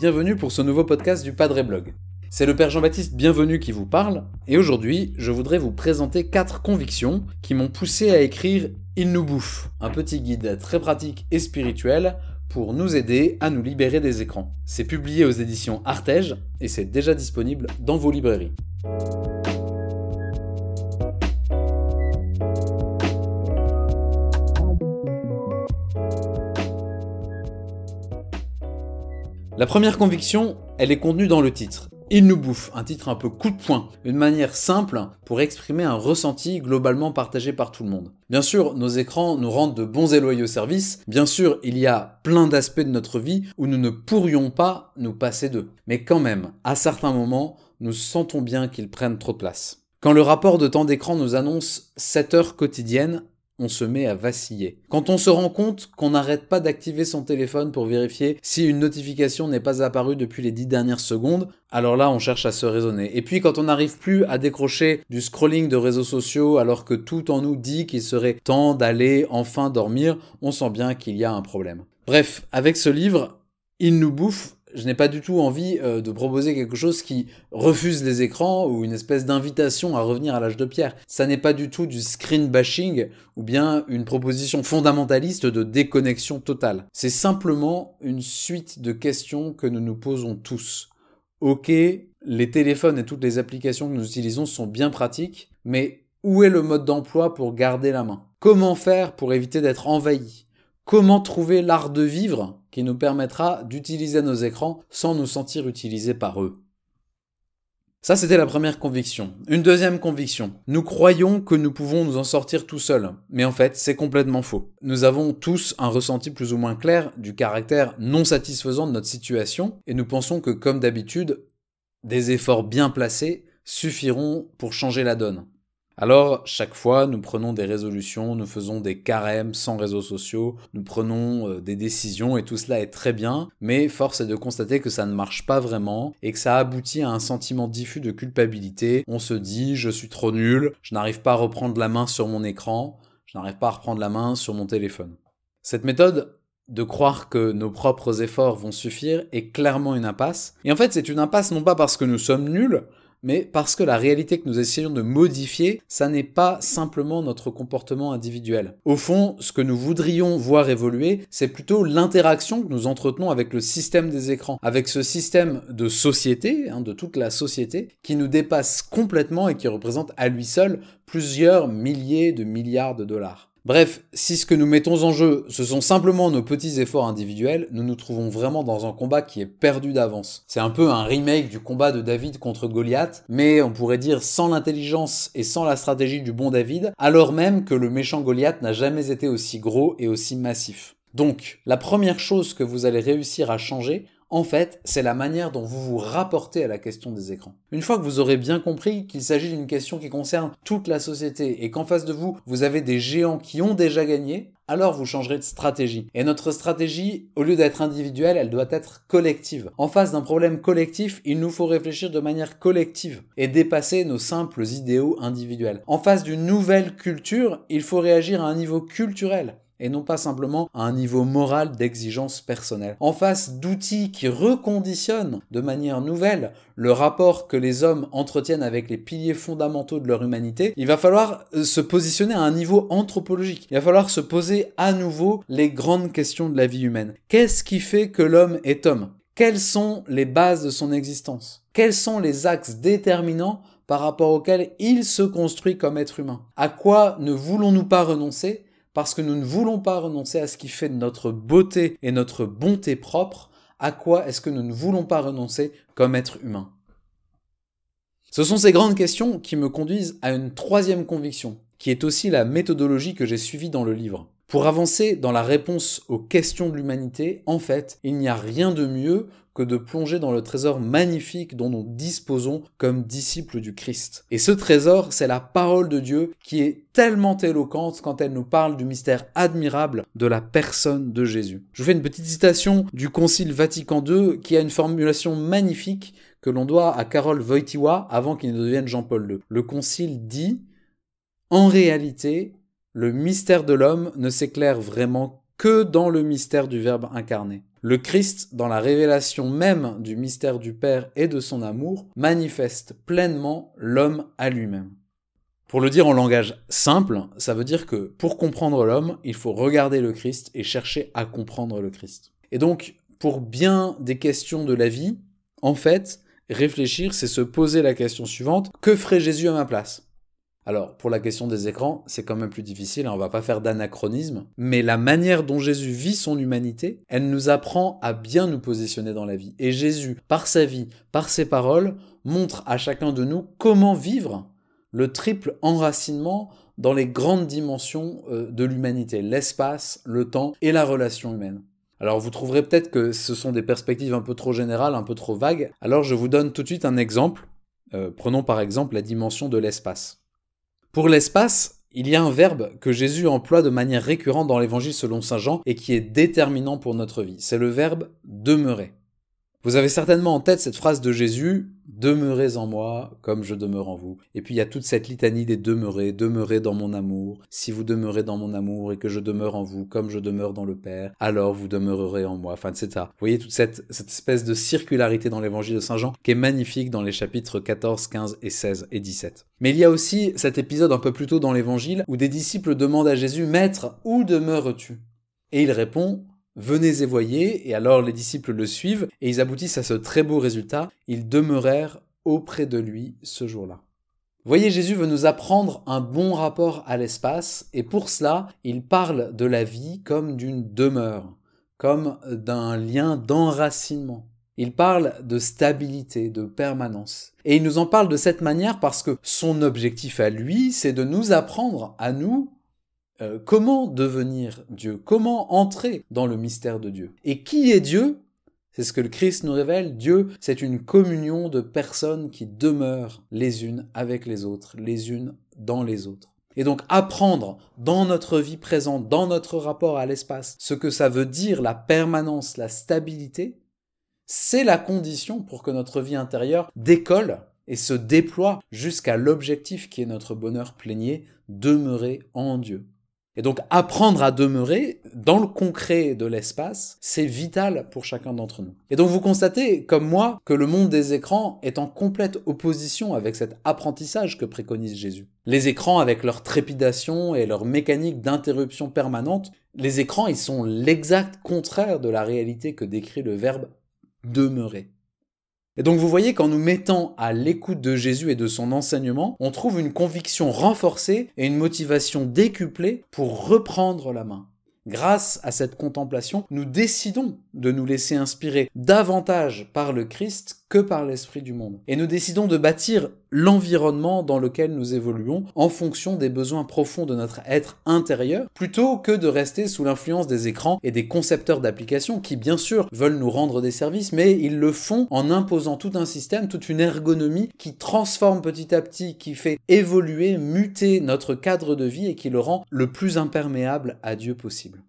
Bienvenue pour ce nouveau podcast du Padre Blog. C'est le Père Jean-Baptiste Bienvenu qui vous parle, et aujourd'hui, je voudrais vous présenter quatre convictions qui m'ont poussé à écrire Il nous bouffe, un petit guide très pratique et spirituel pour nous aider à nous libérer des écrans. C'est publié aux éditions Artege et c'est déjà disponible dans vos librairies. La première conviction, elle est contenue dans le titre. Il nous bouffe, un titre un peu coup de poing, une manière simple pour exprimer un ressenti globalement partagé par tout le monde. Bien sûr, nos écrans nous rendent de bons et loyaux services, bien sûr, il y a plein d'aspects de notre vie où nous ne pourrions pas nous passer d'eux. Mais quand même, à certains moments, nous sentons bien qu'ils prennent trop de place. Quand le rapport de temps d'écran nous annonce 7 heures quotidiennes, on se met à vaciller. Quand on se rend compte qu'on n'arrête pas d'activer son téléphone pour vérifier si une notification n'est pas apparue depuis les dix dernières secondes, alors là on cherche à se raisonner. Et puis quand on n'arrive plus à décrocher du scrolling de réseaux sociaux alors que tout en nous dit qu'il serait temps d'aller enfin dormir, on sent bien qu'il y a un problème. Bref, avec ce livre, il nous bouffe je n'ai pas du tout envie euh, de proposer quelque chose qui refuse les écrans ou une espèce d'invitation à revenir à l'âge de pierre. Ça n'est pas du tout du screen bashing ou bien une proposition fondamentaliste de déconnexion totale. C'est simplement une suite de questions que nous nous posons tous. Ok, les téléphones et toutes les applications que nous utilisons sont bien pratiques, mais où est le mode d'emploi pour garder la main? Comment faire pour éviter d'être envahi? Comment trouver l'art de vivre qui nous permettra d'utiliser nos écrans sans nous sentir utilisés par eux? Ça, c'était la première conviction. Une deuxième conviction. Nous croyons que nous pouvons nous en sortir tout seuls. Mais en fait, c'est complètement faux. Nous avons tous un ressenti plus ou moins clair du caractère non satisfaisant de notre situation et nous pensons que, comme d'habitude, des efforts bien placés suffiront pour changer la donne. Alors, chaque fois, nous prenons des résolutions, nous faisons des carèmes sans réseaux sociaux, nous prenons euh, des décisions et tout cela est très bien, mais force est de constater que ça ne marche pas vraiment et que ça aboutit à un sentiment diffus de culpabilité. On se dit, je suis trop nul, je n'arrive pas à reprendre la main sur mon écran, je n'arrive pas à reprendre la main sur mon téléphone. Cette méthode de croire que nos propres efforts vont suffire est clairement une impasse. Et en fait, c'est une impasse non pas parce que nous sommes nuls, mais parce que la réalité que nous essayons de modifier, ça n'est pas simplement notre comportement individuel. Au fond, ce que nous voudrions voir évoluer, c'est plutôt l'interaction que nous entretenons avec le système des écrans, avec ce système de société, hein, de toute la société, qui nous dépasse complètement et qui représente à lui seul plusieurs milliers de milliards de dollars. Bref, si ce que nous mettons en jeu, ce sont simplement nos petits efforts individuels, nous nous trouvons vraiment dans un combat qui est perdu d'avance. C'est un peu un remake du combat de David contre Goliath, mais on pourrait dire sans l'intelligence et sans la stratégie du bon David, alors même que le méchant Goliath n'a jamais été aussi gros et aussi massif. Donc, la première chose que vous allez réussir à changer, en fait, c'est la manière dont vous vous rapportez à la question des écrans. Une fois que vous aurez bien compris qu'il s'agit d'une question qui concerne toute la société et qu'en face de vous, vous avez des géants qui ont déjà gagné, alors vous changerez de stratégie. Et notre stratégie, au lieu d'être individuelle, elle doit être collective. En face d'un problème collectif, il nous faut réfléchir de manière collective et dépasser nos simples idéaux individuels. En face d'une nouvelle culture, il faut réagir à un niveau culturel et non pas simplement à un niveau moral d'exigence personnelle. En face d'outils qui reconditionnent de manière nouvelle le rapport que les hommes entretiennent avec les piliers fondamentaux de leur humanité, il va falloir euh, se positionner à un niveau anthropologique. Il va falloir se poser à nouveau les grandes questions de la vie humaine. Qu'est-ce qui fait que l'homme est homme? Quelles sont les bases de son existence? Quels sont les axes déterminants par rapport auxquels il se construit comme être humain? À quoi ne voulons-nous pas renoncer? Parce que nous ne voulons pas renoncer à ce qui fait notre beauté et notre bonté propre, à quoi est-ce que nous ne voulons pas renoncer comme être humain? Ce sont ces grandes questions qui me conduisent à une troisième conviction, qui est aussi la méthodologie que j'ai suivie dans le livre. Pour avancer dans la réponse aux questions de l'humanité, en fait, il n'y a rien de mieux de plonger dans le trésor magnifique dont nous disposons comme disciples du Christ. Et ce trésor, c'est la parole de Dieu qui est tellement éloquente quand elle nous parle du mystère admirable de la personne de Jésus. Je vous fais une petite citation du Concile Vatican II qui a une formulation magnifique que l'on doit à Karol Wojtyła avant qu'il ne devienne Jean-Paul II. Le Concile dit En réalité, le mystère de l'homme ne s'éclaire vraiment que dans le mystère du Verbe incarné. Le Christ, dans la révélation même du mystère du Père et de son amour, manifeste pleinement l'homme à lui-même. Pour le dire en langage simple, ça veut dire que pour comprendre l'homme, il faut regarder le Christ et chercher à comprendre le Christ. Et donc, pour bien des questions de la vie, en fait, réfléchir, c'est se poser la question suivante, que ferait Jésus à ma place? Alors, pour la question des écrans, c'est quand même plus difficile, hein, on va pas faire d'anachronisme, mais la manière dont Jésus vit son humanité, elle nous apprend à bien nous positionner dans la vie. Et Jésus, par sa vie, par ses paroles, montre à chacun de nous comment vivre le triple enracinement dans les grandes dimensions euh, de l'humanité, l'espace, le temps et la relation humaine. Alors vous trouverez peut-être que ce sont des perspectives un peu trop générales, un peu trop vagues, alors je vous donne tout de suite un exemple. Euh, prenons par exemple la dimension de l'espace. Pour l'espace, il y a un verbe que Jésus emploie de manière récurrente dans l'évangile selon Saint Jean et qui est déterminant pour notre vie. C'est le verbe demeurer. Vous avez certainement en tête cette phrase de Jésus, Demeurez en moi comme je demeure en vous. Et puis il y a toute cette litanie des demeurez, demeurez dans mon amour. Si vous demeurez dans mon amour et que je demeure en vous comme je demeure dans le Père, alors vous demeurerez en moi. Enfin, etc. Vous voyez toute cette, cette espèce de circularité dans l'évangile de Saint Jean qui est magnifique dans les chapitres 14, 15 et 16 et 17. Mais il y a aussi cet épisode un peu plus tôt dans l'évangile où des disciples demandent à Jésus, Maître, où demeures-tu? Et il répond, Venez et voyez, et alors les disciples le suivent, et ils aboutissent à ce très beau résultat, ils demeurèrent auprès de lui ce jour-là. Voyez, Jésus veut nous apprendre un bon rapport à l'espace, et pour cela, il parle de la vie comme d'une demeure, comme d'un lien d'enracinement. Il parle de stabilité, de permanence. Et il nous en parle de cette manière parce que son objectif à lui, c'est de nous apprendre à nous euh, comment devenir Dieu, comment entrer dans le mystère de Dieu? Et qui est Dieu? C'est ce que le Christ nous révèle. Dieu, c'est une communion de personnes qui demeurent les unes avec les autres, les unes dans les autres. Et donc apprendre dans notre vie présente, dans notre rapport à l'espace, ce que ça veut dire la permanence, la stabilité, c'est la condition pour que notre vie intérieure décolle et se déploie jusqu'à l'objectif qui est notre bonheur plénier, demeurer en Dieu. Et donc apprendre à demeurer dans le concret de l'espace, c'est vital pour chacun d'entre nous. Et donc vous constatez, comme moi, que le monde des écrans est en complète opposition avec cet apprentissage que préconise Jésus. Les écrans, avec leur trépidation et leur mécanique d'interruption permanente, les écrans, ils sont l'exact contraire de la réalité que décrit le verbe demeurer. Et donc vous voyez qu'en nous mettant à l'écoute de Jésus et de son enseignement, on trouve une conviction renforcée et une motivation décuplée pour reprendre la main. Grâce à cette contemplation, nous décidons de nous laisser inspirer davantage par le Christ que par l'esprit du monde. Et nous décidons de bâtir l'environnement dans lequel nous évoluons en fonction des besoins profonds de notre être intérieur, plutôt que de rester sous l'influence des écrans et des concepteurs d'applications qui, bien sûr, veulent nous rendre des services, mais ils le font en imposant tout un système, toute une ergonomie qui transforme petit à petit, qui fait évoluer, muter notre cadre de vie et qui le rend le plus imperméable à Dieu possible.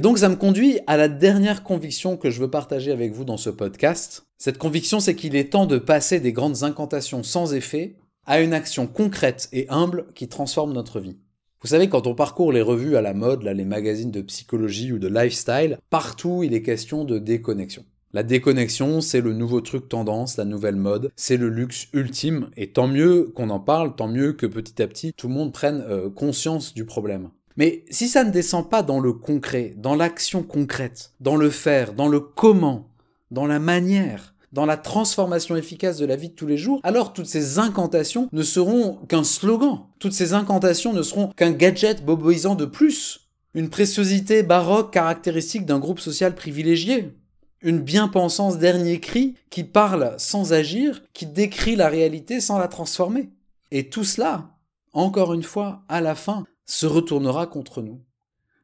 Et donc ça me conduit à la dernière conviction que je veux partager avec vous dans ce podcast. Cette conviction, c'est qu'il est temps de passer des grandes incantations sans effet à une action concrète et humble qui transforme notre vie. Vous savez, quand on parcourt les revues à la mode, les magazines de psychologie ou de lifestyle, partout il est question de déconnexion. La déconnexion, c'est le nouveau truc tendance, la nouvelle mode, c'est le luxe ultime, et tant mieux qu'on en parle, tant mieux que petit à petit tout le monde prenne euh, conscience du problème. Mais si ça ne descend pas dans le concret, dans l'action concrète, dans le faire, dans le comment, dans la manière, dans la transformation efficace de la vie de tous les jours, alors toutes ces incantations ne seront qu'un slogan. Toutes ces incantations ne seront qu'un gadget boboisant de plus. Une préciosité baroque caractéristique d'un groupe social privilégié. Une bien-pensance dernier cri qui parle sans agir, qui décrit la réalité sans la transformer. Et tout cela, encore une fois, à la fin, se retournera contre nous.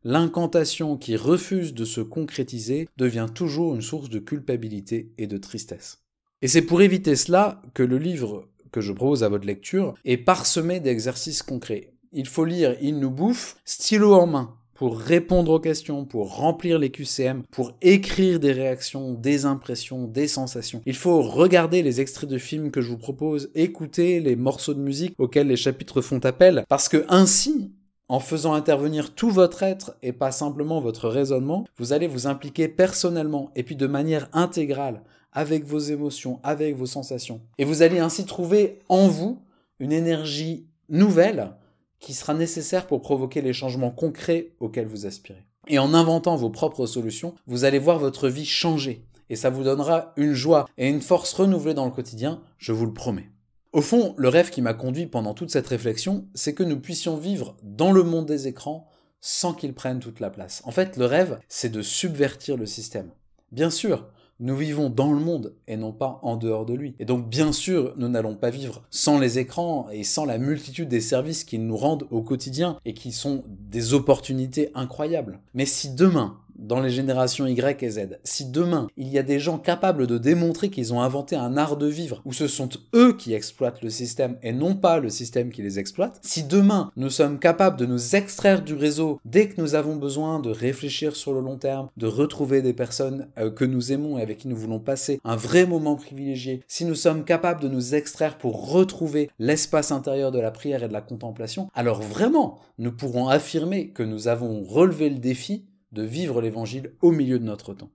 L'incantation qui refuse de se concrétiser devient toujours une source de culpabilité et de tristesse. Et c'est pour éviter cela que le livre que je propose à votre lecture est parsemé d'exercices concrets. Il faut lire Il nous bouffe, stylo en main. pour répondre aux questions, pour remplir les QCM, pour écrire des réactions, des impressions, des sensations. Il faut regarder les extraits de films que je vous propose, écouter les morceaux de musique auxquels les chapitres font appel, parce que ainsi, en faisant intervenir tout votre être et pas simplement votre raisonnement, vous allez vous impliquer personnellement et puis de manière intégrale avec vos émotions, avec vos sensations. Et vous allez ainsi trouver en vous une énergie nouvelle qui sera nécessaire pour provoquer les changements concrets auxquels vous aspirez. Et en inventant vos propres solutions, vous allez voir votre vie changer. Et ça vous donnera une joie et une force renouvelée dans le quotidien, je vous le promets. Au fond, le rêve qui m'a conduit pendant toute cette réflexion, c'est que nous puissions vivre dans le monde des écrans sans qu'ils prennent toute la place. En fait, le rêve, c'est de subvertir le système. Bien sûr, nous vivons dans le monde et non pas en dehors de lui. Et donc bien sûr, nous n'allons pas vivre sans les écrans et sans la multitude des services qu'ils nous rendent au quotidien et qui sont des opportunités incroyables. Mais si demain, dans les générations Y et Z. Si demain, il y a des gens capables de démontrer qu'ils ont inventé un art de vivre, où ce sont eux qui exploitent le système et non pas le système qui les exploite, si demain, nous sommes capables de nous extraire du réseau dès que nous avons besoin de réfléchir sur le long terme, de retrouver des personnes euh, que nous aimons et avec qui nous voulons passer un vrai moment privilégié, si nous sommes capables de nous extraire pour retrouver l'espace intérieur de la prière et de la contemplation, alors vraiment, nous pourrons affirmer que nous avons relevé le défi de vivre l'Évangile au milieu de notre temps.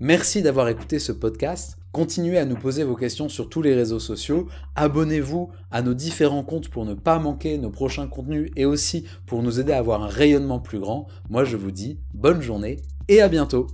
Merci d'avoir écouté ce podcast. Continuez à nous poser vos questions sur tous les réseaux sociaux. Abonnez-vous à nos différents comptes pour ne pas manquer nos prochains contenus et aussi pour nous aider à avoir un rayonnement plus grand. Moi, je vous dis bonne journée et à bientôt.